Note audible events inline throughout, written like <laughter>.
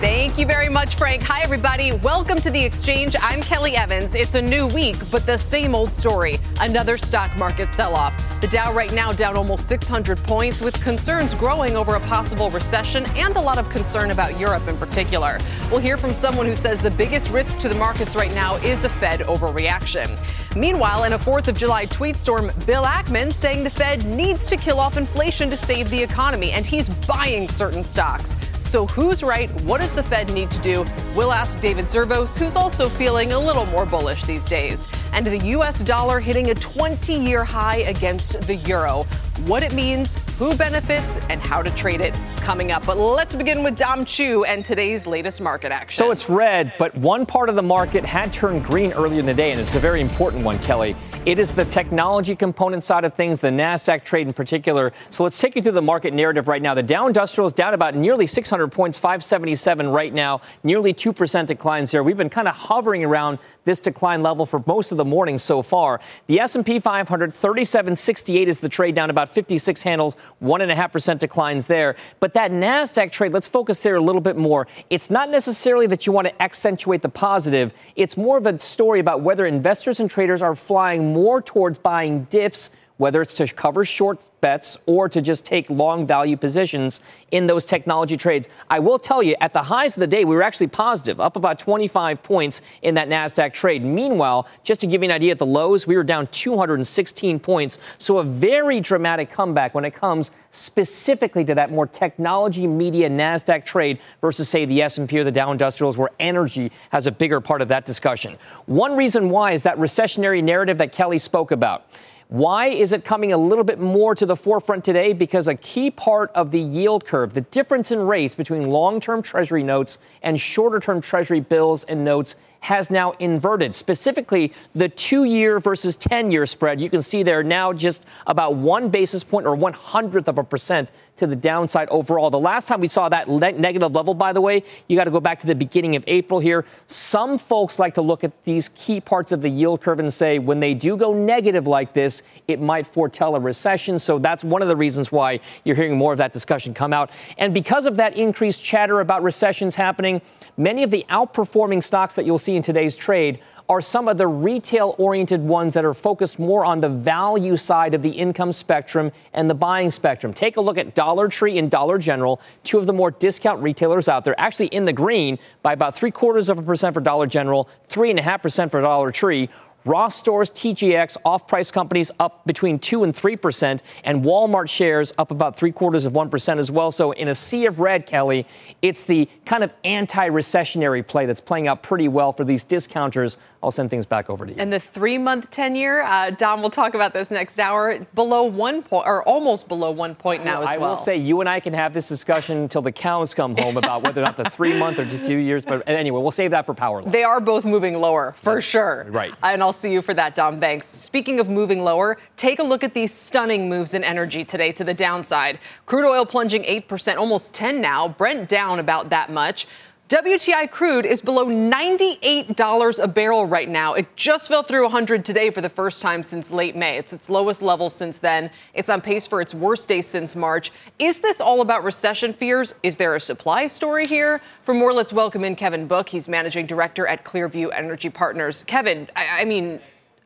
Thank you very much, Frank. Hi, everybody. Welcome to the exchange. I'm Kelly Evans. It's a new week, but the same old story. Another stock market sell off. The Dow right now down almost 600 points, with concerns growing over a possible recession and a lot of concern about Europe in particular. We'll hear from someone who says the biggest risk to the markets right now is a Fed overreaction. Meanwhile, in a 4th of July tweet storm, Bill Ackman saying the Fed needs to kill off inflation to save the economy, and he's buying certain stocks. So, who's right? What does the Fed need to do? We'll ask David Zervos, who's also feeling a little more bullish these days. And the U.S. dollar hitting a 20 year high against the euro. What it means, who benefits, and how to trade it coming up. But let's begin with Dom Chu and today's latest market action. So it's red, but one part of the market had turned green earlier in the day, and it's a very important one, Kelly. It is the technology component side of things, the NASDAQ trade in particular. So let's take you through the market narrative right now. The Dow Industrial is down about nearly 600 points, 577 right now, nearly 2% declines there. We've been kind of hovering around this decline level for most of the morning so far. The S&P 500, 3768 is the trade down about 56 handles, 1.5% declines there. But that NASDAQ trade, let's focus there a little bit more. It's not necessarily that you want to accentuate the positive. It's more of a story about whether investors and traders are flying more towards buying dips whether it's to cover short bets or to just take long value positions in those technology trades. I will tell you, at the highs of the day, we were actually positive, up about 25 points in that NASDAQ trade. Meanwhile, just to give you an idea, at the lows, we were down 216 points. So a very dramatic comeback when it comes specifically to that more technology media NASDAQ trade versus, say, the S&P or the Dow Industrials, where energy has a bigger part of that discussion. One reason why is that recessionary narrative that Kelly spoke about. Why is it coming a little bit more to the forefront today? Because a key part of the yield curve, the difference in rates between long term Treasury notes and shorter term Treasury bills and notes, has now inverted. Specifically, the two year versus 10 year spread, you can see there now just about one basis point or one hundredth of a percent to the downside overall. The last time we saw that le- negative level, by the way, you got to go back to the beginning of April here. Some folks like to look at these key parts of the yield curve and say when they do go negative like this, it might foretell a recession. So that's one of the reasons why you're hearing more of that discussion come out. And because of that increased chatter about recessions happening, many of the outperforming stocks that you'll see in today's trade are some of the retail oriented ones that are focused more on the value side of the income spectrum and the buying spectrum. Take a look at Dollar Tree and Dollar General, two of the more discount retailers out there, actually in the green by about three quarters of a percent for Dollar General, three and a half percent for Dollar Tree. Ross Stores, TJX off price companies up between 2 and 3%, and Walmart shares up about three quarters of 1% as well. So, in a sea of red, Kelly, it's the kind of anti recessionary play that's playing out pretty well for these discounters I'll send things back over to you. And the three month tenure, uh, Dom, we'll talk about this next hour, below one point, or almost below one point now as I well. I will say you and I can have this discussion until the cows come home about whether or not the three month or two years. But anyway, we'll save that for power. They are both moving lower, for That's sure. Right. And I'll see you for that, Dom. Thanks. Speaking of moving lower, take a look at these stunning moves in energy today to the downside. Crude oil plunging 8%, almost 10 now. Brent down about that much. WTI crude is below $98 a barrel right now. It just fell through 100 today for the first time since late May. It's its lowest level since then. It's on pace for its worst day since March. Is this all about recession fears? Is there a supply story here? For more, let's welcome in Kevin Book. He's managing director at Clearview Energy Partners. Kevin, I, I mean,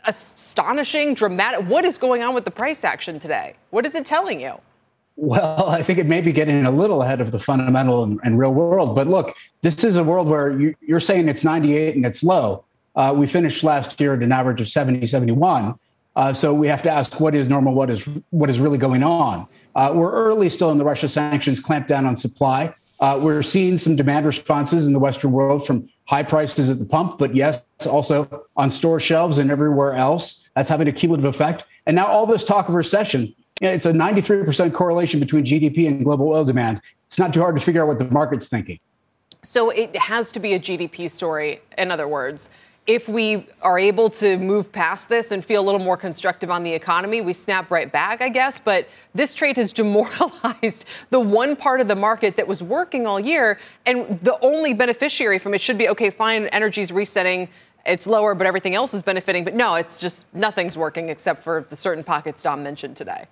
astonishing, dramatic. What is going on with the price action today? What is it telling you? Well, I think it may be getting a little ahead of the fundamental and, and real world. But look, this is a world where you, are saying it's 98 and it's low. Uh, we finished last year at an average of 70, 71. Uh, so we have to ask what is normal, what is what is really going on. Uh, we're early still in the Russia sanctions clampdown on supply. Uh, we're seeing some demand responses in the Western world from high prices at the pump, but yes, also on store shelves and everywhere else. That's having a cumulative effect. And now all this talk of recession, it's a 93% correlation between GDP and global oil demand. It's not too hard to figure out what the market's thinking. So it has to be a GDP story, in other words if we are able to move past this and feel a little more constructive on the economy, we snap right back, I guess. But this trade has <laughs> demoralized the one part of the market that was working all year. And the only beneficiary from it should be okay, fine, energy's resetting. It's lower, but everything else is benefiting. But no, it's just nothing's working except for the certain pockets Dom mentioned today.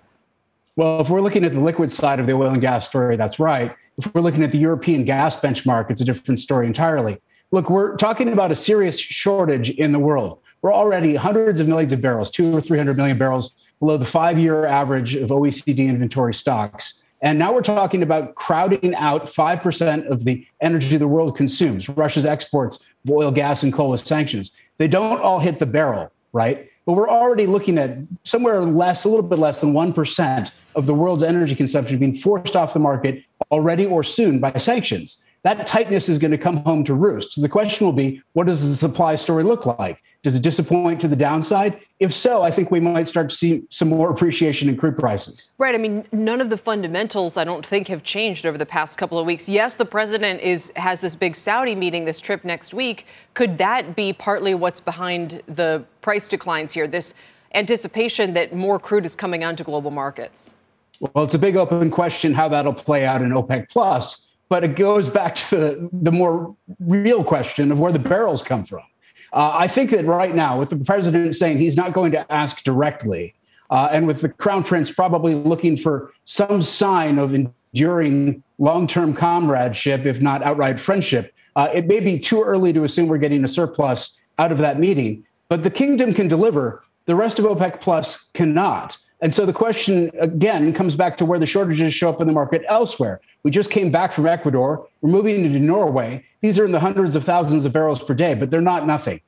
Well, if we're looking at the liquid side of the oil and gas story, that's right. If we're looking at the European gas benchmark, it's a different story entirely. Look, we're talking about a serious shortage in the world. We're already hundreds of millions of barrels, two or 300 million barrels below the five year average of OECD inventory stocks. And now we're talking about crowding out 5% of the energy the world consumes, Russia's exports of oil, gas, and coal with sanctions. They don't all hit the barrel, right? But we're already looking at somewhere less, a little bit less than 1% of the world's energy consumption being forced off the market already or soon by sanctions that tightness is going to come home to roost. So the question will be, what does the supply story look like? Does it disappoint to the downside? If so, I think we might start to see some more appreciation in crude prices. Right. I mean, none of the fundamentals I don't think have changed over the past couple of weeks. Yes, the president is has this big Saudi meeting, this trip next week. Could that be partly what's behind the price declines here? This anticipation that more crude is coming onto global markets. Well, it's a big open question how that'll play out in OPEC plus but it goes back to the, the more real question of where the barrels come from. Uh, I think that right now, with the president saying he's not going to ask directly, uh, and with the crown prince probably looking for some sign of enduring long term comradeship, if not outright friendship, uh, it may be too early to assume we're getting a surplus out of that meeting. But the kingdom can deliver, the rest of OPEC Plus cannot. And so the question again comes back to where the shortages show up in the market elsewhere. We just came back from Ecuador. We're moving into Norway. These are in the hundreds of thousands of barrels per day, but they're not nothing.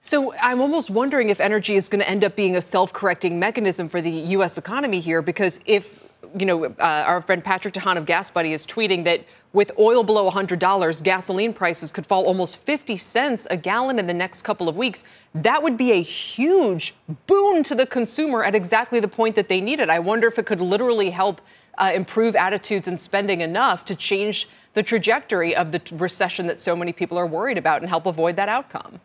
So I'm almost wondering if energy is going to end up being a self-correcting mechanism for the U.S. economy here, because if you know, uh, our friend Patrick De Haan of Gas Buddy is tweeting that with oil below $100, gasoline prices could fall almost 50 cents a gallon in the next couple of weeks. That would be a huge boon to the consumer at exactly the point that they need it. I wonder if it could literally help uh, improve attitudes and spending enough to change the trajectory of the recession that so many people are worried about and help avoid that outcome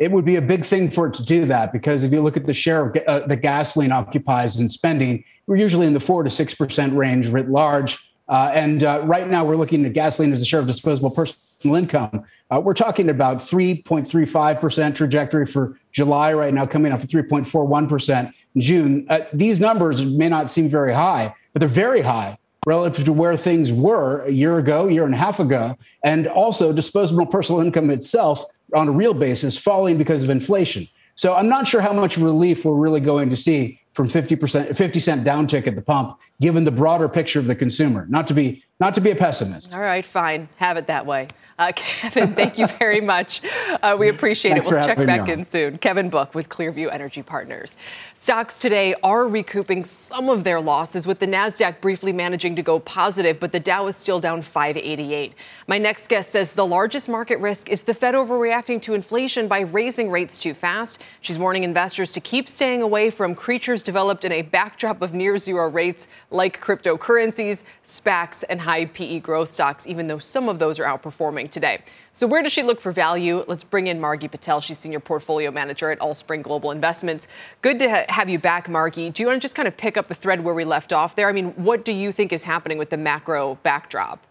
it would be a big thing for it to do that because if you look at the share of uh, the gasoline occupies in spending, we're usually in the four to six percent range writ large. Uh, and uh, right now, we're looking at gasoline as a share of disposable personal income. Uh, we're talking about 3.35% trajectory for July right now, coming off of 3.41% in June. Uh, these numbers may not seem very high, but they're very high relative to where things were a year ago, year and a half ago. And also, disposable personal income itself on a real basis falling because of inflation. So I'm not sure how much relief we're really going to see from 50% 50 cent downtick at the pump given the broader picture of the consumer not to be not to be a pessimist. All right fine. Have it that way. Uh, <laughs> kevin thank you very much. Uh, we appreciate it. we'll check back in soon. Kevin book with clearview energy partners. Stocks today are recouping some of their losses, with the Nasdaq briefly managing to go positive, but the Dow is still down 588. My next guest says the largest market risk is the Fed overreacting to inflation by raising rates too fast. She's warning investors to keep staying away from creatures developed in a backdrop of near zero rates like cryptocurrencies, SPACs, and high PE growth stocks, even though some of those are outperforming today. So, where does she look for value? Let's bring in Margie Patel. She's senior portfolio manager at Allspring Global Investments. Good to ha- have you back, Margie. Do you want to just kind of pick up the thread where we left off there? I mean, what do you think is happening with the macro backdrop?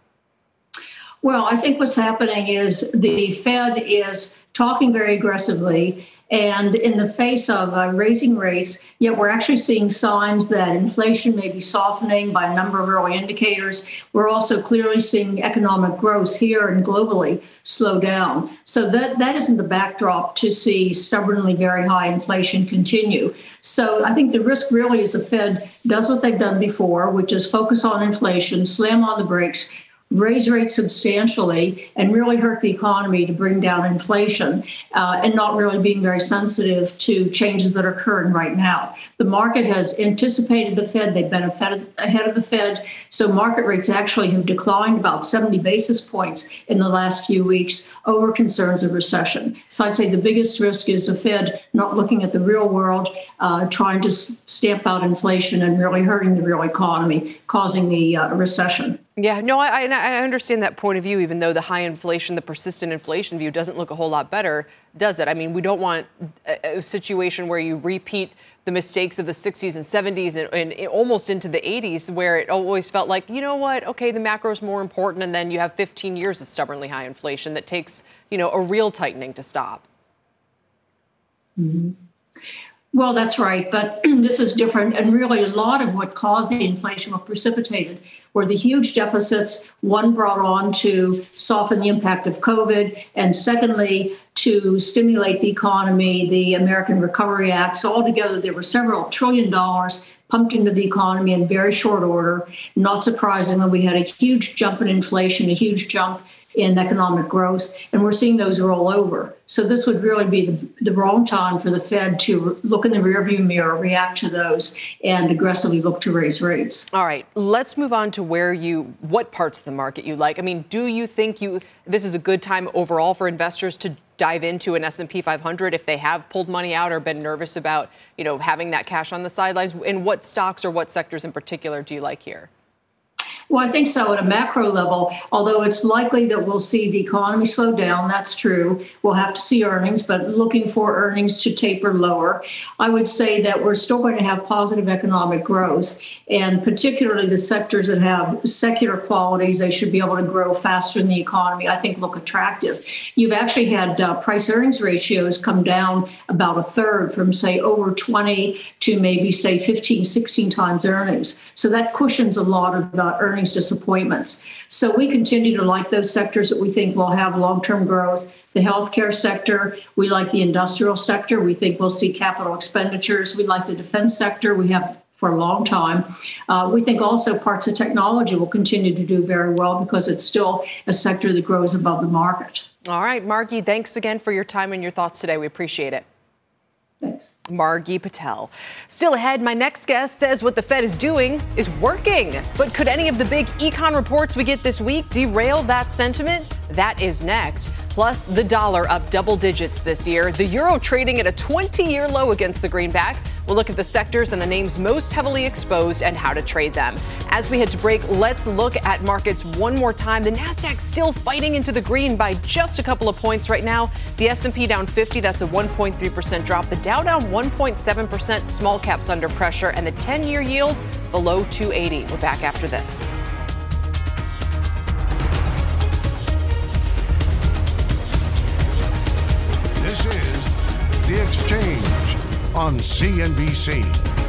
Well, I think what's happening is the Fed is talking very aggressively and in the face of uh, raising rates, yet we're actually seeing signs that inflation may be softening by a number of early indicators. We're also clearly seeing economic growth here and globally slow down. So that, that isn't the backdrop to see stubbornly very high inflation continue. So I think the risk really is the Fed does what they've done before, which is focus on inflation, slam on the brakes, raise rates substantially and really hurt the economy to bring down inflation uh, and not really being very sensitive to changes that are occurring right now. The market has anticipated the Fed, they've been ahead of the Fed. So market rates actually have declined about 70 basis points in the last few weeks over concerns of recession. So I'd say the biggest risk is the Fed not looking at the real world, uh, trying to stamp out inflation and really hurting the real economy, causing the uh, recession. Yeah, no, I, I understand that point of view, even though the high inflation, the persistent inflation view doesn't look a whole lot better, does it? I mean, we don't want a, situation where you repeat the mistakes of the 60s and 70s and, and, almost into the 80s, where it always felt like, you know what, okay, the macro is more important, and then you have 15 years of stubbornly high inflation that takes, you know, a real tightening to stop. Mm-hmm. Well, that's right. But <clears throat> this is different. And really, a lot of what caused the inflation, what precipitated, were the huge deficits, one brought on to soften the impact of COVID, and secondly, to stimulate the economy, the American Recovery Act. So, altogether, there were several trillion dollars pumped into the economy in very short order. Not surprisingly, we had a huge jump in inflation, a huge jump in economic growth, and we're seeing those roll over. So this would really be the, the wrong time for the Fed to look in the rearview mirror, react to those, and aggressively look to raise rates. All right, let's move on to where you, what parts of the market you like. I mean, do you think you this is a good time overall for investors to dive into an S&P 500 if they have pulled money out or been nervous about, you know, having that cash on the sidelines? And what stocks or what sectors in particular do you like here? Well, I think so at a macro level, although it's likely that we'll see the economy slow down. That's true. We'll have to see earnings, but looking for earnings to taper lower. I would say that we're still going to have positive economic growth, and particularly the sectors that have secular qualities, they should be able to grow faster than the economy, I think look attractive. You've actually had uh, price earnings ratios come down about a third from, say, over 20 to maybe, say, 15, 16 times earnings. So that cushions a lot of the earnings earnings disappointments. So we continue to like those sectors that we think will have long term growth. The healthcare sector, we like the industrial sector. We think we'll see capital expenditures. We like the defense sector. We have for a long time. Uh, we think also parts of technology will continue to do very well because it's still a sector that grows above the market. All right, Margie, thanks again for your time and your thoughts today. We appreciate it. Thanks. Margie Patel. Still ahead, my next guest says what the Fed is doing is working. But could any of the big econ reports we get this week derail that sentiment? That is next. Plus, the dollar up double digits this year, the euro trading at a 20 year low against the greenback. We'll look at the sectors and the names most heavily exposed and how to trade them. As we head to break, let's look at markets one more time. The Nasdaq still fighting into the green by just a couple of points right now. The S&P down 50, that's a 1.3% drop. The Dow down 1.7%, small caps under pressure, and the 10-year yield below 280. We're back after this. This is The Exchange on CNBC.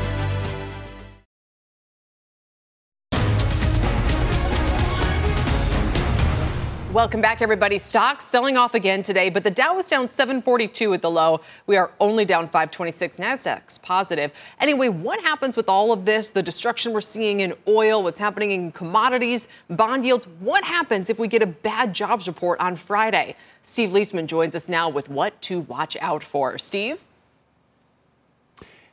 Welcome back, everybody. Stocks selling off again today, but the Dow was down 742 at the low. We are only down 526. Nasdaq's positive. Anyway, what happens with all of this? The destruction we're seeing in oil, what's happening in commodities, bond yields. What happens if we get a bad jobs report on Friday? Steve Liesman joins us now with what to watch out for. Steve?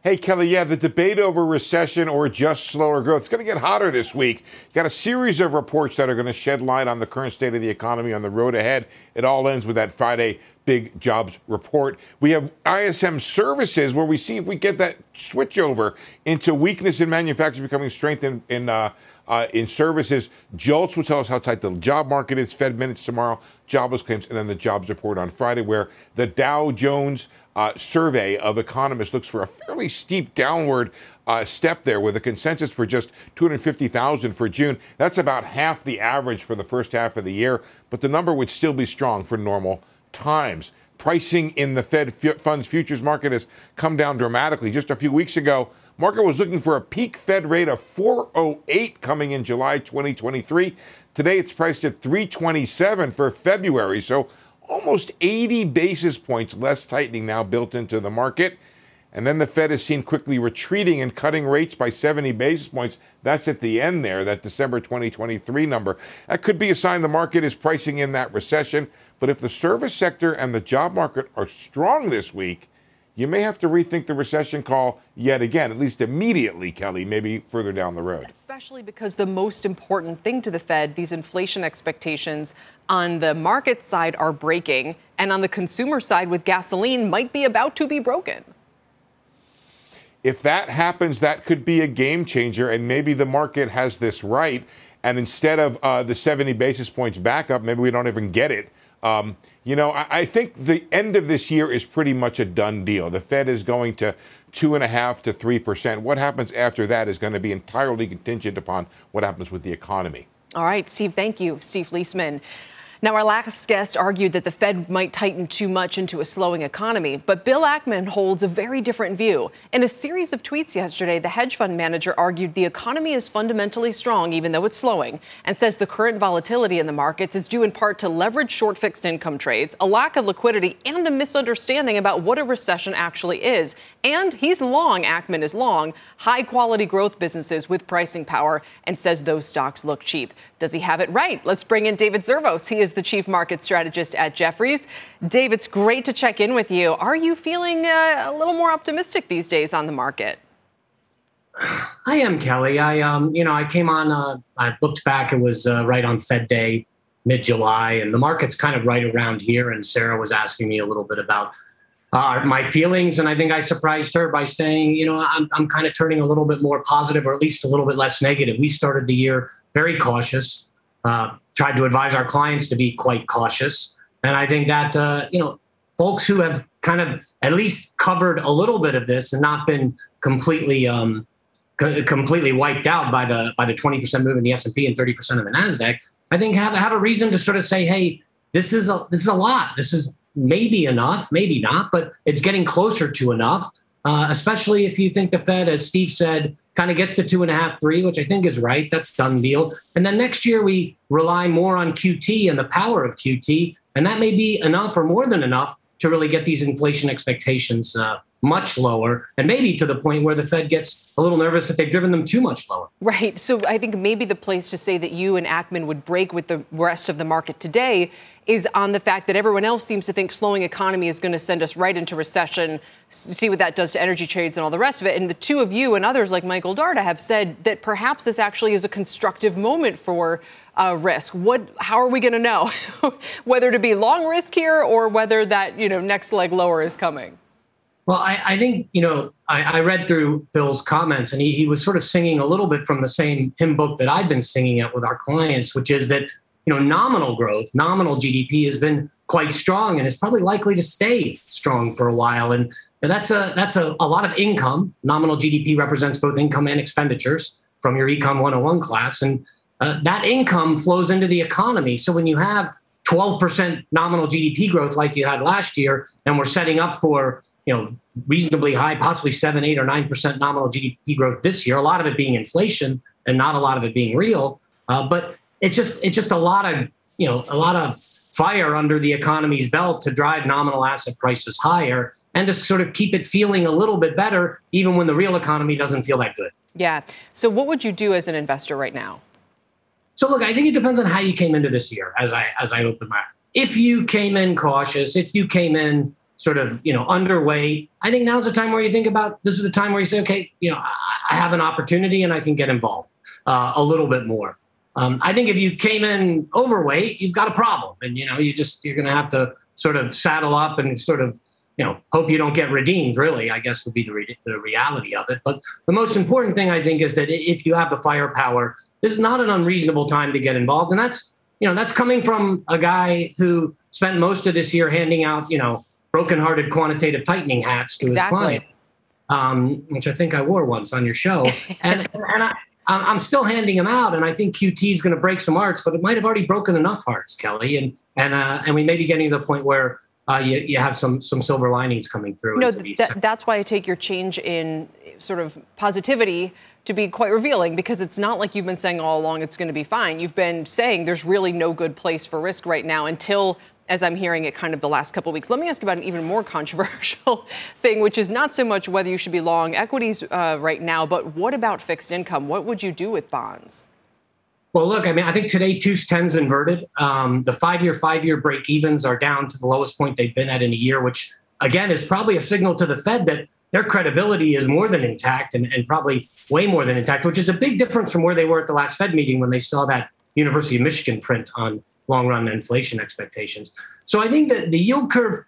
Hey, Kelly, yeah, the debate over recession or just slower growth is going to get hotter this week. Got a series of reports that are going to shed light on the current state of the economy on the road ahead. It all ends with that Friday big jobs report. We have ISM services where we see if we get that switch over into weakness in manufacturing becoming strength in, in, uh, uh, in services. JOLTS will tell us how tight the job market is. Fed minutes tomorrow, jobless claims, and then the jobs report on Friday, where the Dow Jones uh, survey of economists looks for a fairly steep downward uh, step there with a consensus for just 250,000 for June. That's about half the average for the first half of the year, but the number would still be strong for normal times. Pricing in the Fed funds futures market has come down dramatically. Just a few weeks ago, market was looking for a peak Fed rate of 408 coming in July 2023. Today it's priced at 327 for February. So almost 80 basis points less tightening now built into the market. And then the Fed is seen quickly retreating and cutting rates by 70 basis points. That's at the end there, that December 2023 number. That could be a sign the market is pricing in that recession. But if the service sector and the job market are strong this week, you may have to rethink the recession call yet again, at least immediately, Kelly, maybe further down the road. Especially because the most important thing to the Fed, these inflation expectations on the market side are breaking, and on the consumer side with gasoline might be about to be broken. If that happens, that could be a game changer, and maybe the market has this right. And instead of uh, the 70 basis points backup, maybe we don't even get it. Um, you know, I, I, think the end of this year is pretty much a done deal. The Fed is going to two and a half to three percent. What happens after that is going to be entirely contingent upon what happens with the economy. All right, Steve, thank you. Steve Liesman. Now, our last guest argued that the Fed might tighten too much into a slowing economy, but Bill Ackman holds a very different view. In a series of tweets yesterday, the hedge fund manager argued the economy is fundamentally strong, even though it's slowing, and says the current volatility in the markets is due in part to leveraged short fixed income trades, a lack of liquidity, and a misunderstanding about what a recession actually is. And he's long, Ackman is long, high quality growth businesses with pricing power, and says those stocks look cheap. Does he have it right? Let's bring in David Zervos. He is is the chief market strategist at Jefferies. Dave, it's great to check in with you. Are you feeling uh, a little more optimistic these days on the market? <sighs> I am, Kelly. I, um, you know, I came on. Uh, I looked back. It was uh, right on Fed Day, mid July, and the market's kind of right around here. And Sarah was asking me a little bit about uh, my feelings, and I think I surprised her by saying, you know, I'm, I'm kind of turning a little bit more positive, or at least a little bit less negative. We started the year very cautious uh, tried to advise our clients to be quite cautious. And I think that, uh, you know, folks who have kind of at least covered a little bit of this and not been completely um, c- completely wiped out by the by the 20% move in the S&P and 30% of the Nasdaq, I think have have a reason to sort of say, hey, this is a this is a lot. This is maybe enough, maybe not, but it's getting closer to enough. Uh, especially if you think the Fed, as Steve said, kind of gets to two and a half, three, which I think is right. That's done deal. And then next year we rely more on QT and the power of QT, and that may be enough or more than enough to really get these inflation expectations uh, much lower, and maybe to the point where the Fed gets a little nervous that they've driven them too much lower. Right. So I think maybe the place to say that you and Ackman would break with the rest of the market today is on the fact that everyone else seems to think slowing economy is going to send us right into recession. See what that does to energy trades and all the rest of it. And the two of you and others like Michael Darda have said that perhaps this actually is a constructive moment for uh, risk. What? How are we going to know <laughs> whether to be long risk here or whether that you know next leg lower is coming? Well, I, I think, you know, I, I, read through Bill's comments and he, he was sort of singing a little bit from the same hymn book that I've been singing it with our clients, which is that, you know, nominal growth, nominal GDP has been quite strong and is probably likely to stay strong for a while. And that's a that's a, a lot of income. Nominal GDP represents both income and expenditures from your Econ 101 class. And uh, that income flows into the economy. So when you have 12% nominal GDP growth like you had last year, and we're setting up for you know, reasonably high, possibly seven, eight, or nine percent nominal GDP growth this year. A lot of it being inflation, and not a lot of it being real. Uh, but it's just it's just a lot of you know a lot of fire under the economy's belt to drive nominal asset prices higher and to sort of keep it feeling a little bit better, even when the real economy doesn't feel that good. Yeah. So, what would you do as an investor right now? So, look, I think it depends on how you came into this year. As I as I open my, if you came in cautious, if you came in sort of you know underweight. I think now's the time where you think about this is the time where you say, okay, you know, I, have an opportunity and I can get involved uh, a little bit more. Um, I think if you came in overweight, you've got a problem, and you know you just you're going to have to sort of saddle up and sort of you know hope you don't get redeemed. Really, I guess would be the re- the reality of it. But the most important thing I think is that if you have the firepower, this is not an unreasonable time to get involved, and that's you know that's coming from a guy who spent most of this year handing out you know broken-hearted quantitative tightening hats to exactly. his client, um, which I think I wore once on your show, <laughs> and and I. I'm still handing them out, and I think QT is going to break some hearts, but it might have already broken enough hearts, Kelly, and and uh, and we may be getting to the point where uh, you, you have some some silver linings coming through. No, that, that's why I take your change in sort of positivity to be quite revealing because it's not like you've been saying all along it's going to be fine. You've been saying there's really no good place for risk right now until as I'm hearing it kind of the last couple weeks. Let me ask about an even more controversial <laughs> thing, which is not so much whether you should be long equities uh, right now, but what about fixed income? What would you do with bonds? Well, look, I mean, I think today two's tens inverted. Um, the five-year, five-year break evens are down to the lowest point they've been at in a year, which again is probably a signal to the Fed that their credibility is more than intact and, and probably way more than intact, which is a big difference from where they were at the last Fed meeting when they saw that University of Michigan print on long run inflation expectations. So I think that the yield curve,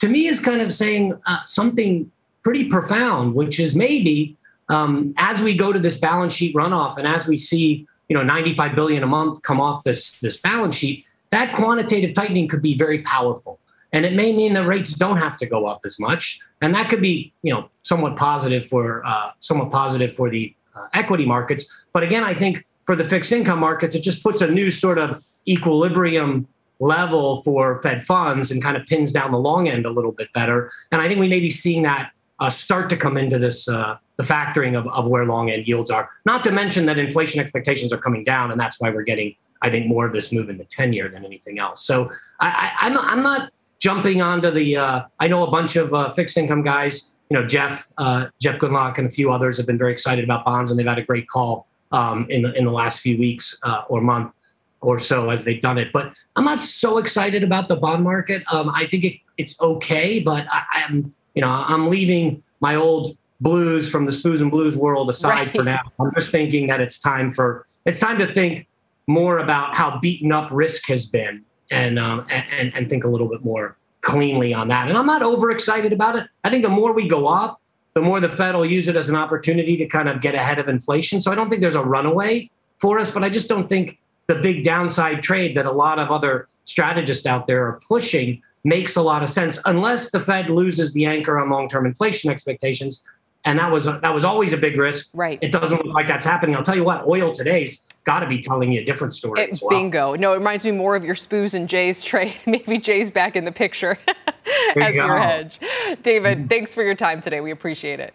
to me, is kind of saying uh, something pretty profound, which is maybe um, as we go to this balance sheet runoff and as we see you know 95 billion a month come off this this balance sheet, that quantitative tightening could be very powerful. And it may mean that rates don't have to go up as much, and that could be, you know, somewhat positive for uh, somewhat positive for the uh, equity markets. But again, I think for the fixed income markets, it just puts a new sort of equilibrium level for Fed funds and kind of pins down the long end a little bit better. And I think we may be seeing that uh, start to come into this uh, the factoring of, of where long end yields are. Not to mention that inflation expectations are coming down, and that's why we're getting, I think, more of this move in the 10 year than anything else. So I, am I'm, I'm not jumping onto the. Uh, I know a bunch of uh, fixed income guys. You know, Jeff uh, Jeff Gundlach and a few others have been very excited about bonds, and they've had a great call um, in the in the last few weeks uh, or month or so as they've done it. But I'm not so excited about the bond market. Um, I think it, it's okay, but I, am you know I'm leaving my old blues from the spoos and blues world aside right. for now. I'm just thinking that it's time for it's time to think more about how beaten up risk has been and um, and and think a little bit more cleanly on that. And I'm not overexcited about it. I think the more we go up, the more the Fed will use it as an opportunity to kind of get ahead of inflation. So I don't think there's a runaway for us, but I just don't think the big downside trade that a lot of other strategists out there are pushing makes a lot of sense unless the Fed loses the anchor on long-term inflation expectations. And that was that was always a big risk. Right. It doesn't look like that's happening. I'll tell you what, oil today's got to be telling you a different story. It, well. Bingo. No, it reminds me more of your spoos and Jay's trade. <laughs> Maybe Jay's back in the picture <laughs> as you your hedge. David, mm-hmm. thanks for your time today. We appreciate it.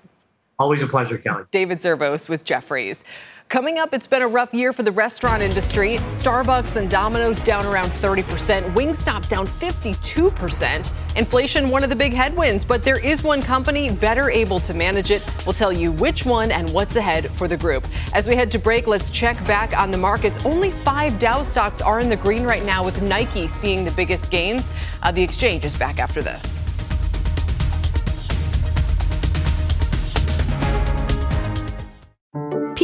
Always a pleasure, Kelly. David Zervos with Jefferies. Coming up, it's been a rough year for the restaurant industry. Starbucks and Domino's down around 30%, Wingstop down 52%. Inflation, one of the big headwinds, but there is one company better able to manage it. We'll tell you which one and what's ahead for the group. As we head to break, let's check back on the markets. Only five Dow stocks are in the green right now, with Nike seeing the biggest gains. Uh, the exchange is back after this.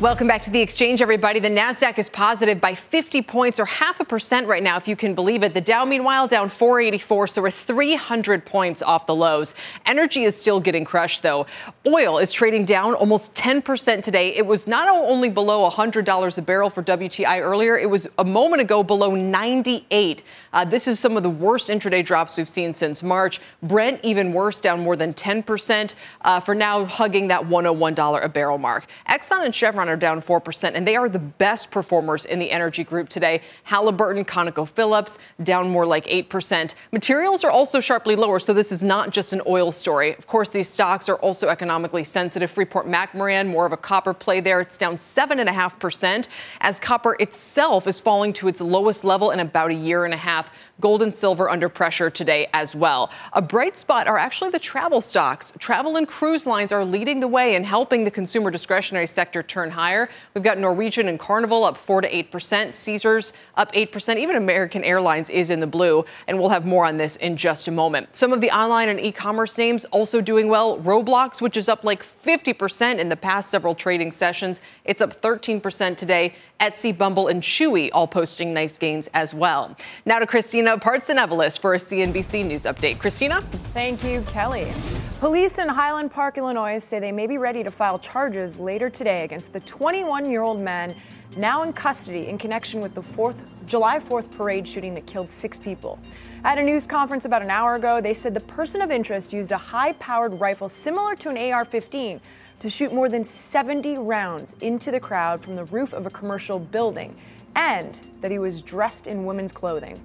Welcome back to the exchange, everybody. The NASDAQ is positive by 50 points or half a percent right now, if you can believe it. The Dow, meanwhile, down 484, so we're 300 points off the lows. Energy is still getting crushed, though. Oil is trading down almost 10% today. It was not only below $100 a barrel for WTI earlier, it was a moment ago below 98. Uh, this is some of the worst intraday drops we've seen since March. Brent, even worse, down more than 10%, uh, for now hugging that $101 a barrel mark. Exxon and Chevron are down 4%, and they are the best performers in the energy group today. Halliburton, ConocoPhillips down more like 8%. Materials are also sharply lower, so this is not just an oil story. Of course, these stocks are also economically sensitive. Freeport McMoran, more of a copper play there. It's down 7.5% as copper itself is falling to its lowest level in about a year and a half. Gold and silver under pressure today as well. A bright spot are actually the travel stocks. Travel and cruise lines are leading the way in helping the consumer discretionary sector turn higher. We've got Norwegian and Carnival up 4 to 8%, Caesars up 8%, even American Airlines is in the blue, and we'll have more on this in just a moment. Some of the online and e-commerce names also doing well. Roblox, which is up like 50% in the past several trading sessions, it's up 13% today. Etsy, Bumble, and Chewy all posting nice gains as well. Now to Christina Partsinevelos for a CNBC News update. Christina? Thank you, Kelly. Police in Highland Park, Illinois say they may be ready to file charges later today against the 21 year old man now in custody in connection with the 4th, July 4th parade shooting that killed six people. At a news conference about an hour ago, they said the person of interest used a high powered rifle similar to an AR 15 to shoot more than 70 rounds into the crowd from the roof of a commercial building, and that he was dressed in women's clothing.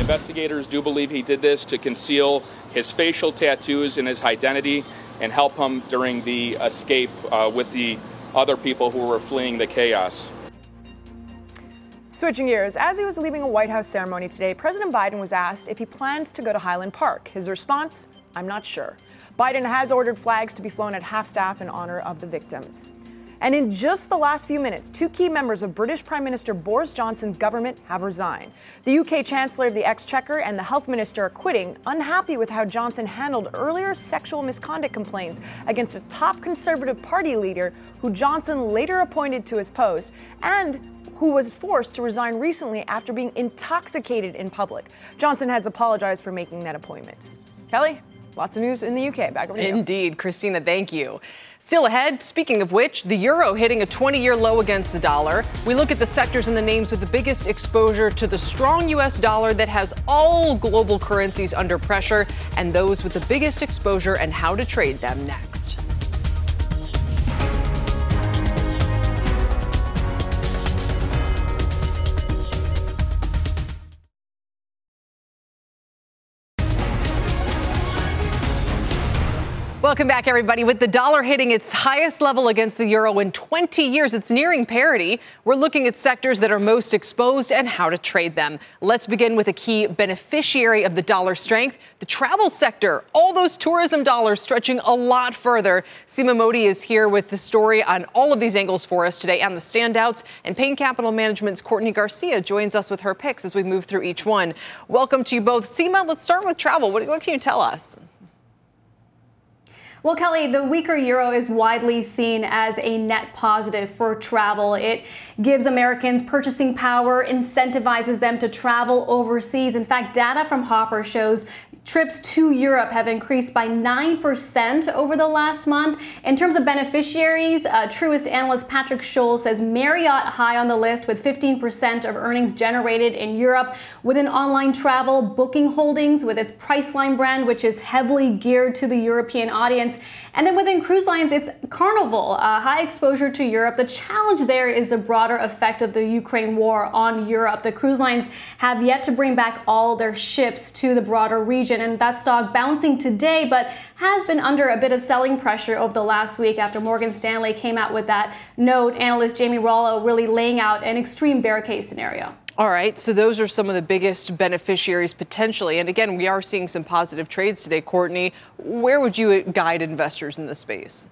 Investigators do believe he did this to conceal his facial tattoos and his identity and help him during the escape uh, with the other people who were fleeing the chaos. Switching gears, as he was leaving a White House ceremony today, President Biden was asked if he plans to go to Highland Park. His response, I'm not sure. Biden has ordered flags to be flown at half staff in honor of the victims. And in just the last few minutes, two key members of British Prime Minister Boris Johnson's government have resigned. The UK Chancellor of the Exchequer and the Health Minister are quitting, unhappy with how Johnson handled earlier sexual misconduct complaints against a top Conservative Party leader who Johnson later appointed to his post and who was forced to resign recently after being intoxicated in public. Johnson has apologized for making that appointment. Kelly, lots of news in the UK. Back over to you. Indeed, Christina, thank you. Still ahead, speaking of which, the euro hitting a 20 year low against the dollar. We look at the sectors and the names with the biggest exposure to the strong U.S. dollar that has all global currencies under pressure, and those with the biggest exposure and how to trade them next. Welcome back, everybody. With the dollar hitting its highest level against the euro in 20 years, it's nearing parity. We're looking at sectors that are most exposed and how to trade them. Let's begin with a key beneficiary of the dollar strength the travel sector. All those tourism dollars stretching a lot further. Seema Modi is here with the story on all of these angles for us today and the standouts. And Payne Capital Management's Courtney Garcia joins us with her picks as we move through each one. Welcome to you both. Seema, let's start with travel. What, what can you tell us? Well, Kelly, the weaker euro is widely seen as a net positive for travel. It gives Americans purchasing power, incentivizes them to travel overseas. In fact, data from Hopper shows trips to Europe have increased by 9% over the last month. In terms of beneficiaries, uh, Truist analyst Patrick Scholl says Marriott high on the list with 15% of earnings generated in Europe. Within online travel, Booking Holdings with its Priceline brand, which is heavily geared to the European audience. And then within cruise lines, it's Carnival, uh, high exposure to Europe. The challenge there is the broader effect of the Ukraine war on Europe. The cruise lines have yet to bring back all their ships to the broader region, and that stock bouncing today, but has been under a bit of selling pressure over the last week after Morgan Stanley came out with that note. Analyst Jamie Rollo really laying out an extreme bear case scenario. All right, so those are some of the biggest beneficiaries potentially. And again, we are seeing some positive trades today. Courtney, where would you guide investors in this space?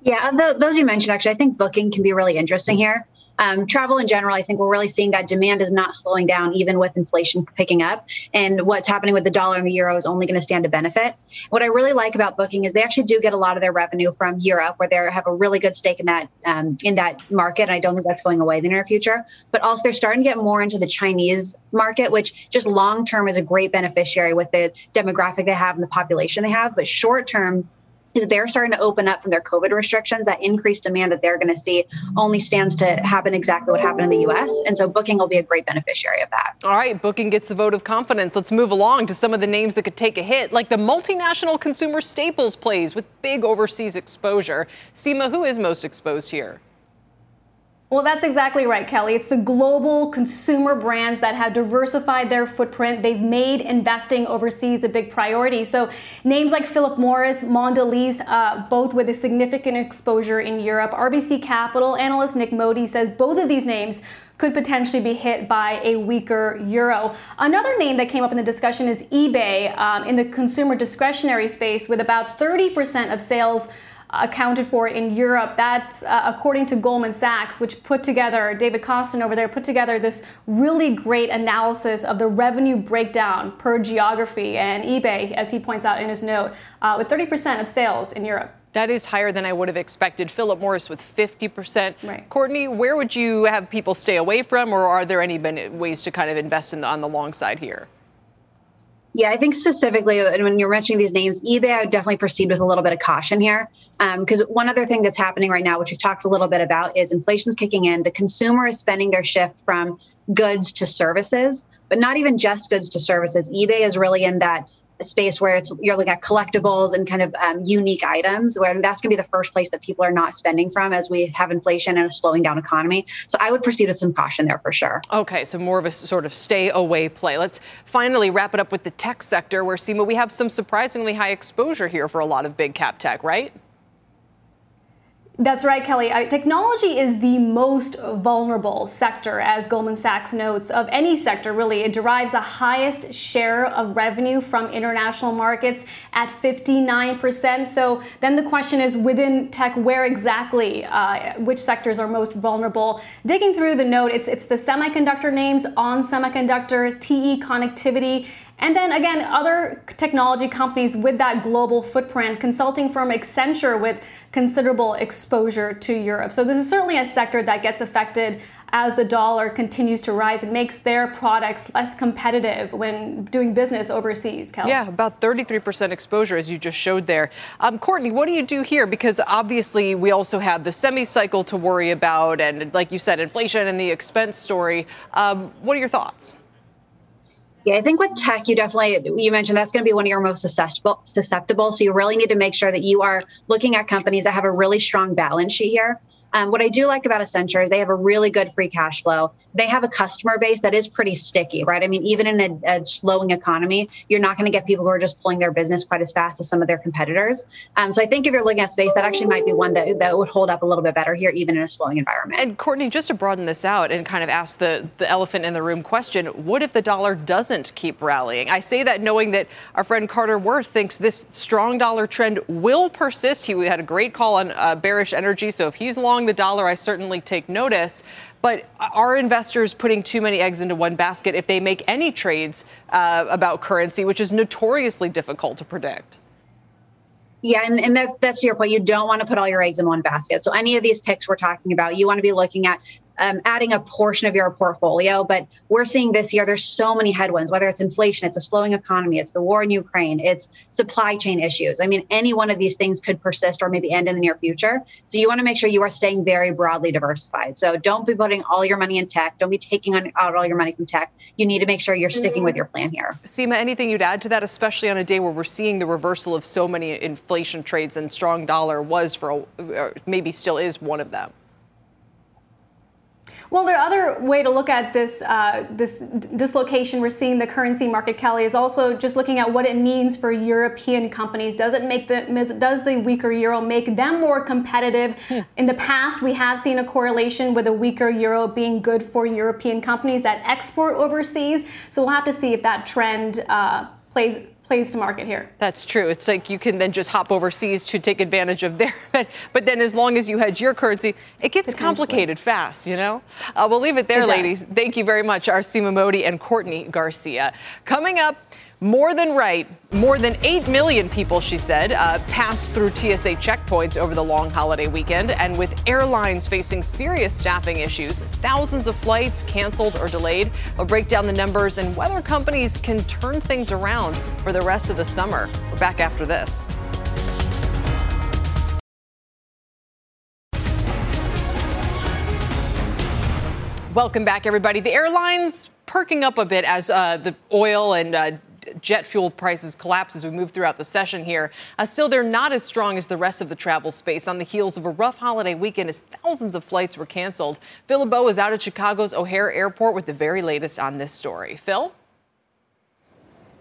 Yeah, those you mentioned, actually, I think booking can be really interesting here. Um, travel in general, I think we're really seeing that demand is not slowing down, even with inflation picking up. And what's happening with the dollar and the euro is only going to stand to benefit. What I really like about Booking is they actually do get a lot of their revenue from Europe, where they have a really good stake in that um, in that market. And I don't think that's going away in the near future. But also, they're starting to get more into the Chinese market, which just long term is a great beneficiary with the demographic they have and the population they have. But short term, is they're starting to open up from their COVID restrictions. That increased demand that they're going to see only stands to happen exactly what happened in the US. And so Booking will be a great beneficiary of that. All right, Booking gets the vote of confidence. Let's move along to some of the names that could take a hit, like the multinational consumer staples plays with big overseas exposure. Seema, who is most exposed here? Well, that's exactly right, Kelly. It's the global consumer brands that have diversified their footprint. They've made investing overseas a big priority. So, names like Philip Morris, Mondelez, uh, both with a significant exposure in Europe. RBC Capital analyst Nik Modi says both of these names could potentially be hit by a weaker euro. Another name that came up in the discussion is eBay um, in the consumer discretionary space, with about 30% of sales accounted for in Europe. That's uh, according to Goldman Sachs, which put together, David Kostin over there put together this really great analysis of the revenue breakdown per geography. And eBay, as he points out in his note, uh, with 30% of sales in Europe. That is higher than I would have expected. Philip Morris with 50%. Right. Courtney, where would you have people stay away from, or are there any ways to kind of invest in the, on the long side here? Yeah, I think specifically and when you're mentioning these names, eBay, I would definitely proceed with a little bit of caution here. Because um, one other thing that's happening right now, which we've talked a little bit about, is inflation's kicking in. The consumer is spending their shift from goods to services, but not even just goods to services. eBay is really in that space where it's you're looking at collectibles and kind of um, unique items where that's going to be the first place that people are not spending from as we have inflation and a slowing down economy. So i would proceed with some caution there for sure. Okay so more of a sort of stay away play. Let's finally wrap it up with the tech sector where Seema, we have some surprisingly high exposure here for a lot of big cap tech right that's right, Kelly. technology is the most vulnerable sector, as Goldman Sachs notes, of any sector, really. It derives the highest share of revenue from international markets at 59%. So then the question is within tech, where exactly, uh, which sectors are most vulnerable? Digging through the note, it's, it's the semiconductor names ON Semiconductor, TE Connectivity, and then again, other technology companies with that global footprint, consulting firm Accenture with considerable exposure to Europe. So this is certainly a sector that gets affected as the dollar continues to rise. It makes their products less competitive when doing business overseas, Kelly. Yeah, about 33% exposure, as you just showed there. Um, Courtney, what do you do here? Because obviously we also have the semi cycle to worry about, and like you said, inflation and the expense story. Um, what are your thoughts? Yeah, I think with tech, you definitely you mentioned that's going to be one of your most susceptible. Susceptible, so you really need to make sure that you are looking at companies that have a really strong balance sheet here. Um, what I do like about Accenture is they have a really good free cash flow. They have a customer base that is pretty sticky, right? I mean, even in a, a slowing economy, you're not going to get people who are just pulling their business quite as fast as some of their competitors. Um, so I think if you're looking at space, that actually might be one that, that would hold up a little bit better here, even in a slowing environment. And Courtney, just to broaden this out and kind of ask the, the elephant in the room question, what if the dollar doesn't keep rallying? I say that knowing that our friend Carter Worth thinks this strong dollar trend will persist. He had a great call on uh, bearish energy. So if he's long the dollar, I certainly take notice. But are investors putting too many eggs into one basket if they make any trades uh, about currency, which is notoriously difficult to predict? Yeah, and, and that, that's your point. You don't want to put all your eggs in one basket. So, any of these picks we're talking about, you want to be looking at um, adding a portion of your portfolio. But we're seeing this year, there's so many headwinds, whether it's inflation, it's a slowing economy, it's the war in Ukraine, it's supply chain issues. I mean, any one of these things could persist or maybe end in the near future. So you want to make sure you are staying very broadly diversified. So don't be putting all your money in tech. Don't be taking on, out all your money from tech. You need to make sure you're sticking with your plan here. Seema, anything you'd add to that, especially on a day where we're seeing the reversal of so many inflation trades and strong dollar was for, maybe still is one of them? Well, the other way to look at this uh, this dislocation we're seeing the currency market, Kelly, is also just looking at what it means for European companies. Does it make the does the weaker euro make them more competitive? Yeah. In the past, we have seen a correlation with a weaker euro being good for European companies that export overseas. So we'll have to see if that trend uh, plays plays to market here. That's true. It's like you can then just hop overseas to take advantage of their, but, but then as long as you hedge your currency, it gets complicated fast, you know? Uh, we'll leave it there, It does. ladies. Thank you very much, our Seema Mody and Courtney Garcia. Coming up, more than right, more than 8 million people, she said, uh, passed through TSA checkpoints over the long holiday weekend. And with airlines facing serious staffing issues, thousands of flights canceled or delayed. We'll break down the numbers and whether companies can turn things around for the rest of the summer. We're back after this. Welcome back, everybody. The airlines perking up a bit as uh, the oil and uh, jet fuel prices collapse as we move throughout the session here. Uh, still, they're not as strong as the rest of the travel space on the heels of a rough holiday weekend as thousands of flights were canceled. Phil LeBeau is out at Chicago's O'Hare Airport with the very latest on this story. Phil?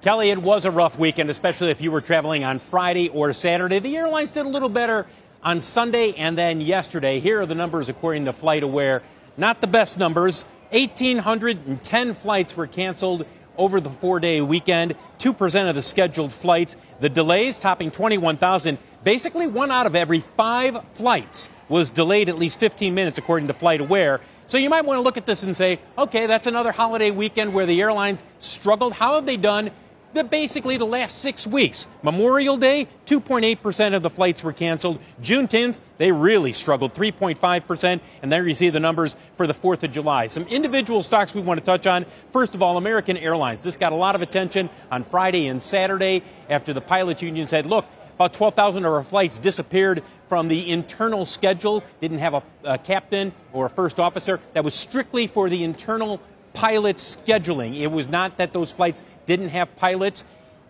Kelly, it was a rough weekend, especially if you were traveling on Friday or Saturday. The airlines did a little better on Sunday and then yesterday. Here are the numbers according to FlightAware. Not the best numbers. 1,810 flights were canceled over the four day weekend, 2% of the scheduled flights. The delays topping 21,000. Basically, one out of every five flights was delayed at least 15 minutes, according to FlightAware. So you might want to look at this and say, okay, that's another holiday weekend where the airlines struggled. How have they done? Basically, the last six weeks. Memorial Day, 2.8% of the flights were canceled. June 10th, they really struggled, 3.5%. And there you see the numbers for the 4th of July. Some individual stocks we want to touch on. First of all, American Airlines. This got a lot of attention on Friday and Saturday after the pilots union said, look, about 12,000 of our flights disappeared from the internal schedule, didn't have a, a captain or a first officer. That was strictly for the internal pilot scheduling. It was not that those flights didn't have pilots.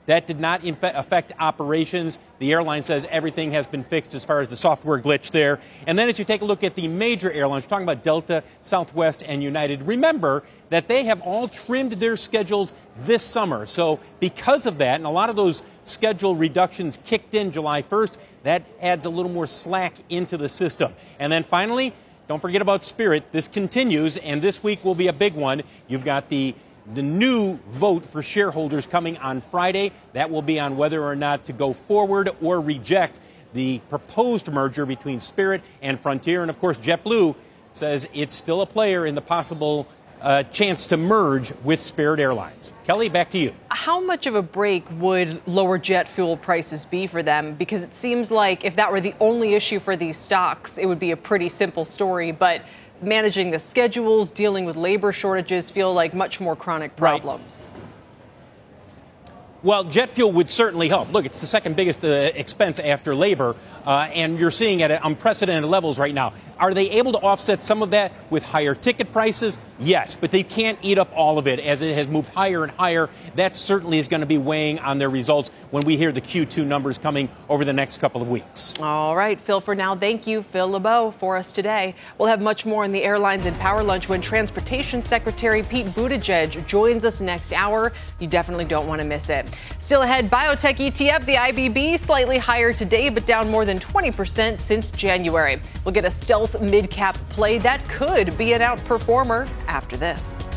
That did not affect operations. The airline says everything has been fixed as far as the software glitch there. And then as you take a look at the major airlines, we're talking about Delta, Southwest, and United, remember that they have all trimmed their schedules this summer. So because of that, and a lot of those schedule reductions kicked in July 1st, that adds a little more slack into the system. And then finally, don't forget about Spirit. This continues, and this week will be a big one. You've got the the new vote for shareholders coming on Friday. That will be on whether or not to go forward or reject the proposed merger between Spirit and Frontier. And of course, JetBlue says it's still a player in the possible uh, chance to merge with Spirit Airlines. Kelly, back to you. How much of a break would lower jet fuel prices be for them? Because it seems like if that were the only issue for these stocks, it would be a pretty simple story. But managing the schedules, dealing with labor shortages feel like much more chronic problems. Well, jet fuel would certainly help. Look, it's the second biggest uh, expense after labor, uh, and you're seeing at unprecedented levels right now. Are they able to offset some of that with higher ticket prices? Yes, but they can't eat up all of it as it has moved higher and higher. That certainly is going to be weighing on their results when we hear the Q2 numbers coming over the next couple of weeks. All right, Phil, for now, thank you, Phil LeBeau, for us today. We'll have much more on the airlines and power lunch when Transportation Secretary Pete Buttigieg joins us next hour. You definitely don't want to miss it. Still ahead, biotech ETF, the IBB, slightly higher today, but down more than 20% since January. We'll get a stealth mid cap play that could be an outperformer after this.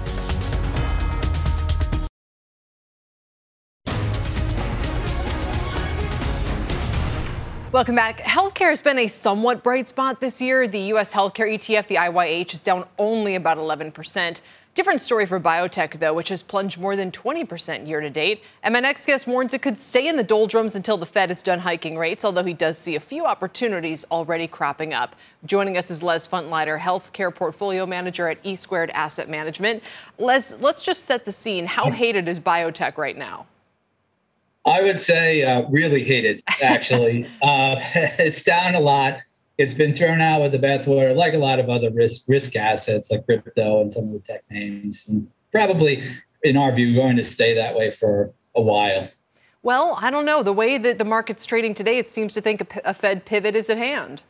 Welcome back. Healthcare has been a somewhat bright spot this year. The U.S. healthcare ETF, the IYH, is down only about 11%. Different story for biotech, though, which has plunged more than 20% year to date. And my next guest warns it could stay in the doldrums until the Fed is done hiking rates, although he does see a few opportunities already cropping up. Joining us is Les Funtleyder, healthcare portfolio manager at E Squared Asset Management. Les, let's just set the scene. How hated is biotech right now? I would say uh, really hated, actually. <laughs> uh, it's down a lot. It's been thrown out with the bathwater, like a lot of other risk risk assets, like crypto and some of the tech names, and probably, in our view, going to stay that way for a while. Well, I don't know. The way that the market's trading today, it seems to think a, p- a Fed pivot is at hand.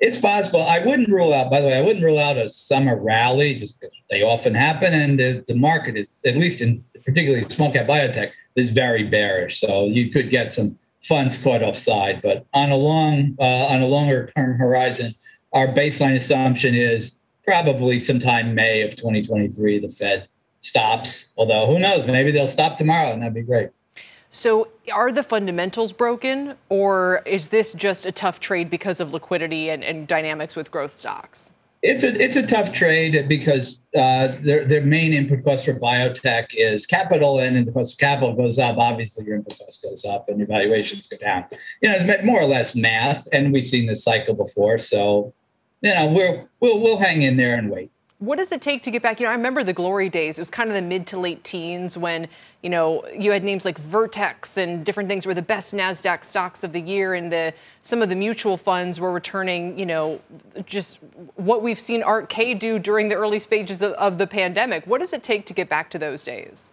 It's possible. I wouldn't rule out, by the way, I wouldn't rule out a summer rally just because they often happen. And the, the market is, at least in particularly small cap biotech, is very bearish. So you could get some funds caught offside. But on a long, uh, on a longer term horizon, our baseline assumption is probably sometime May of 2023, the Fed stops. Although who knows, maybe they'll stop tomorrow and that'd be great. So, are the fundamentals broken, or is this just a tough trade because of liquidity and, and dynamics with growth stocks? It's a it's a tough trade because uh, their their main input cost for biotech is capital, and if the cost of capital goes up, obviously your input cost goes up and your valuations go down. You know, it's more or less math, and we've seen this cycle before. So, you know, we're we'll we'll hang in there and wait what does it take to get back? You know, I remember the glory days. It was kind of the mid to late teens when, you know, you had names like Vertex and different things were the best NASDAQ stocks of the year. And the some of the mutual funds were returning, you know, just what we've seen ARKK do during the early stages of, of the pandemic. What does it take to get back to those days?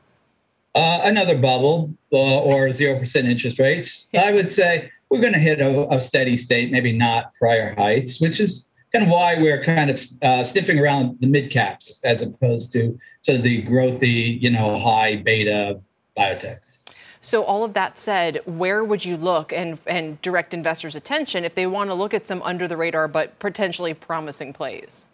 Uh, another bubble uh, or 0% interest rates. I would say we're going to hit a, a steady state, maybe not prior heights, which is kind of why we're kind of uh, sniffing around the mid caps as opposed to sort of the growthy, you know, high beta biotechs. So all of that said, where would you look and and direct investors' attention if they want to look at some under the radar but potentially promising plays?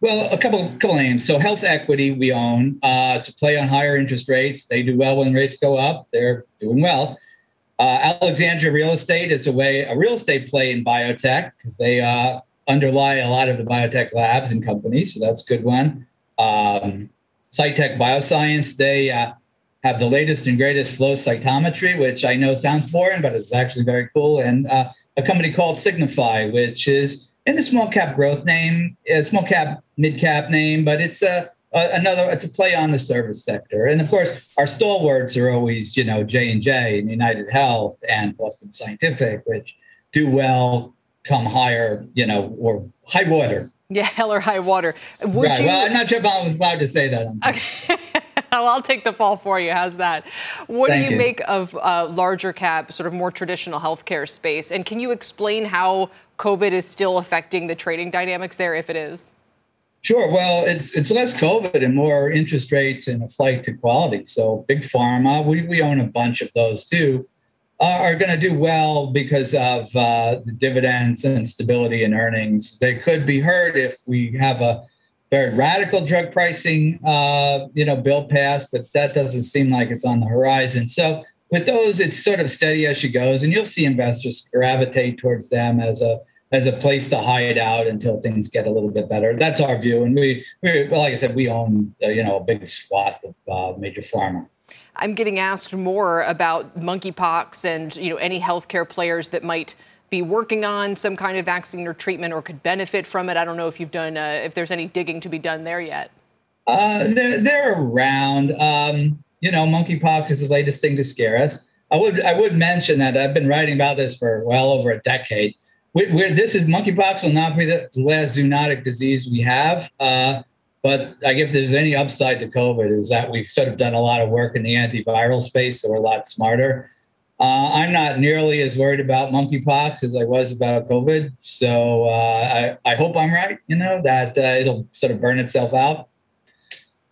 Well, a couple couple names. So HealthEquity we own uh, to play on higher interest rates. They do well when rates go up. They're doing well. Uh, Alexandria Real Estate is a way a real estate play in biotech because they uh, underlie a lot of the biotech labs and companies. So that's a good one. Um, Cytek Bioscience, they uh, have the latest and greatest flow cytometry, which I know sounds boring, but it's actually very cool. And uh, a company called Signify, which is in the small cap growth name, a small cap, mid cap name, but it's a, another, it's a play on the service sector. And of course, our stalwarts are always, you know, J and J and United Health and Boston Scientific, which do well come higher, you know, or high water. Yeah, hell or high water. Would right. You... Well, I'm not sure if I was allowed to say that. Okay. <laughs> well, I'll take the fall for you. How's that? What Thank do you, you, make of uh, larger cap, sort of more traditional healthcare space? And can you explain how COVID is still affecting the trading dynamics there, if it is? Sure. Well, it's it's less COVID and more interest rates and a flight to quality. So big pharma, we, we own a bunch of those too are going to do well because of uh, the dividends and stability in earnings. They could be hurt if we have a very radical drug pricing, uh, you know, bill passed, but that doesn't seem like it's on the horizon. So with those, it's sort of steady as she goes, and you'll see investors gravitate towards them as a as a place to hide out until things get a little bit better. That's our view, and we, we well, like I said, we own uh, you know a big swath of uh, major pharma. I'm getting asked more about monkeypox and you know any healthcare players that might be working on some kind of vaccine or treatment or could benefit from it. I don't know if you've done uh, if there's any digging to be done there yet. Uh, they're they're around. Um, you know, monkeypox is the latest thing to scare us. I would I would mention that I've been writing about this for well over a decade. Where this is monkeypox will not be the last zoonotic disease we have. Uh, but like if there's any upside to COVID is that we've sort of done a lot of work in the antiviral space, so we're a lot smarter. Uh, I'm not nearly as worried about monkeypox as I was about COVID. So uh, I, I hope I'm right, you know, that uh, it'll sort of burn itself out.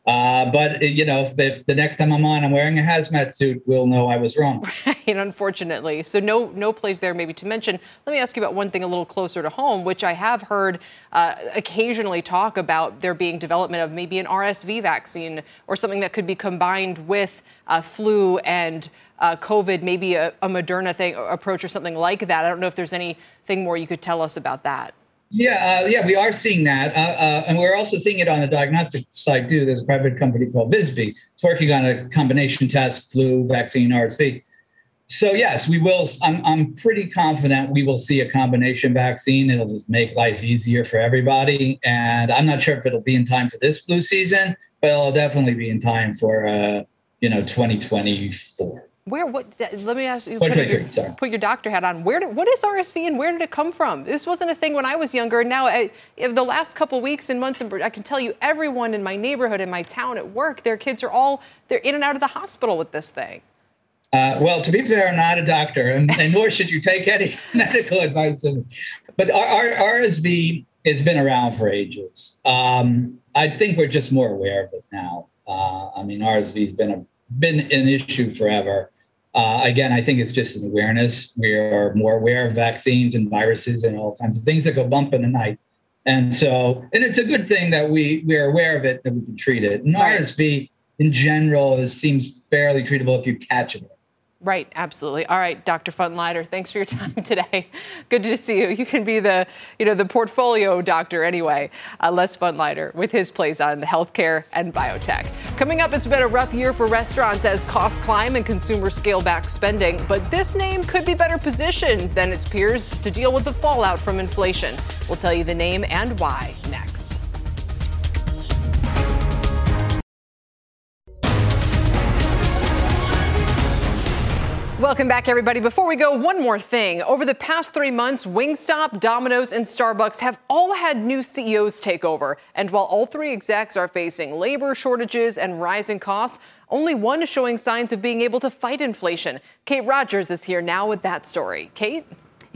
Uh, but you know, if, if, the next time I'm on, I'm wearing a hazmat suit, we'll know I was wrong. <laughs> Right, unfortunately. So no, no plays there. Maybe to mention. Let me ask you about one thing a little closer to home, which I have heard uh, occasionally talk about there being development of maybe an RSV vaccine or something that could be combined with uh, flu and uh, COVID, maybe a, a Moderna thing approach or something like that. I don't know if there's anything more you could tell us about that. Yeah, uh, yeah, we are seeing that, uh, uh, and we're also seeing it on the diagnostic side too. There's a private company called Visby. It's working on a combination test: flu, vaccine, RSV. So yes, we will. I'm, I'm pretty confident we will see a combination vaccine. It'll just make life easier for everybody, and I'm not sure if it'll be in time for this flu season, but it'll definitely be in time for uh, you know 2024. Where? What? Let me ask you. Put, your, put your doctor hat on. Where? Did, what is RSV and where did it come from? This wasn't a thing when I was younger. Now, I, the last couple weeks and months, I can tell you, everyone in my neighborhood, in my town, at work, their kids are all they're in and out of the hospital with this thing. Uh, well, to be fair, I'm not a doctor, and, and nor should you take any <laughs> medical advice. But our, our, RSV has been around for ages. Um, I think we're just more aware of it now. Uh, I mean, RSV has been a been an issue forever. Uh, again, I think it's just an awareness. We are more aware of vaccines and viruses and all kinds of things that go bump in the night. And so, and it's a good thing that we we are aware of it, that we can treat it. And RSV in general is, seems fairly treatable if you catch it. Right, absolutely. All right, Dr. Funtleyder, thanks for your <laughs> time today. Good to see you. You can be the, you know, the portfolio doctor anyway. Uh, Les Funtleyder with his plays on healthcare and biotech. Coming up, it's been a rough year for restaurants as costs climb and consumers scale back spending. But this name could be better positioned than its peers to deal with the fallout from inflation. We'll tell you the name and why next. Welcome back, everybody. Before we go, one more thing. Over the past three months, Wingstop, Domino's, and Starbucks have all had new CEOs take over. And while all three execs are facing labor shortages and rising costs, only one is showing signs of being able to fight inflation. Kate Rogers is here now with that story. Kate?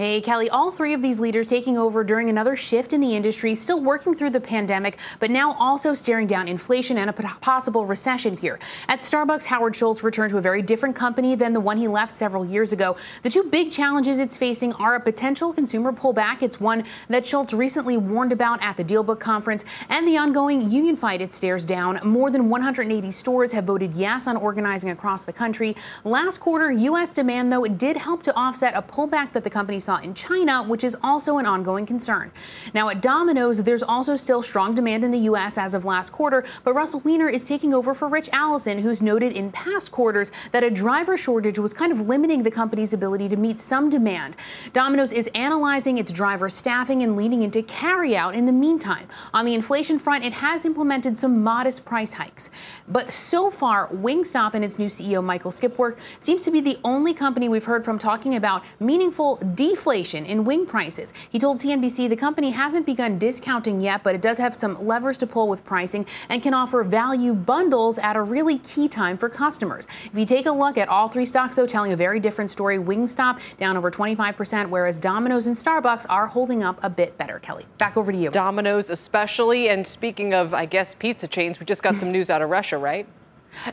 Hey, Kelly, all three of these leaders taking over during another shift in the industry, still working through the pandemic, but now also staring down inflation and a possible recession here. At Starbucks, Howard Schultz returned to a very different company than the one he left several years ago. The two big challenges it's facing are a potential consumer pullback. It's one that Schultz recently warned about at the Dealbook conference, and the ongoing union fight it stares down. More than 180 stores have voted yes on organizing across the country. Last quarter, U.S. demand, though, did help to offset a pullback that the company saw in China, which is also an ongoing concern. Now, at Domino's, there's also still strong demand in the U.S. as of last quarter, but Russell Weiner is taking over for Ritch Allison, who's noted in past quarters that a driver shortage was kind of limiting the company's ability to meet some demand. Domino's is analyzing its driver staffing and leaning into carryout in the meantime. On the inflation front, it has implemented some modest price hikes. But so far, Wingstop and its new CEO, Michael Skipworth, seems to be the only company we've heard from talking about meaningful deflation deflation in wing prices. He told CNBC the company hasn't begun discounting yet, but it does have some levers to pull with pricing and can offer value bundles at a really key time for customers. If you take a look at all three stocks, though, telling a very different story. Wingstop down over 25%, whereas Domino's and Starbucks are holding up a bit better. Kelly, back over to you. Domino's, especially. And speaking of, I guess, pizza chains, we just got some news out of Russia, right?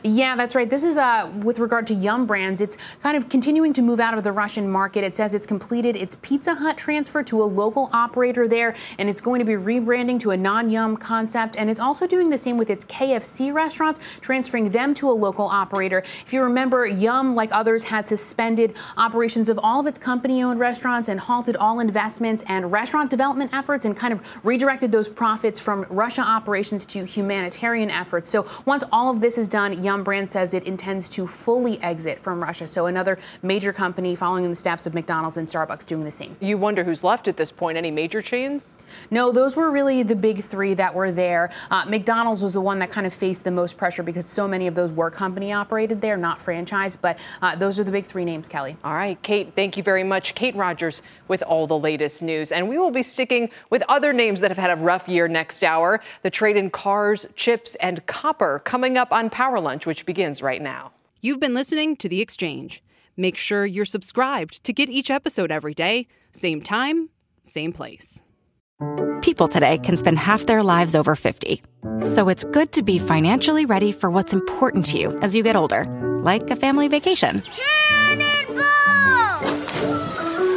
Yeah, that's right. This is uh, with regard to Yum Brands. It's kind of continuing to move out of the Russian market. It says it's completed its Pizza Hut transfer to a local operator there, and it's going to be rebranding to a non Yum concept. And it's also doing the same with its KFC restaurants, transferring them to a local operator. If you remember, Yum, like others, had suspended operations of all of its company owned restaurants and halted all investments and restaurant development efforts and kind of redirected those profits from Russia operations to humanitarian efforts. So once all of this is done, Yum Brand says it intends to fully exit from Russia. So another major company following in the steps of McDonald's and Starbucks doing the same. You wonder who's left at this point. Any major chains? No, those were really the big three that were there. Uh, McDonald's was the one that kind of faced the most pressure because so many of those were company operated there, not franchise. But uh, those are the big three names, Kelly. All right, Kate, thank you very much. Kate Rogers with all the latest news. And we will be sticking with other names that have had a rough year next hour. The trade in cars, chips, and copper coming up on Power Lunch, which begins right now. You've been listening to The Exchange. Make sure you're subscribed to get each episode every day, same time, same place. People today can spend half their lives over 50. So it's good to be financially ready for what's important to you as you get older, like a family vacation.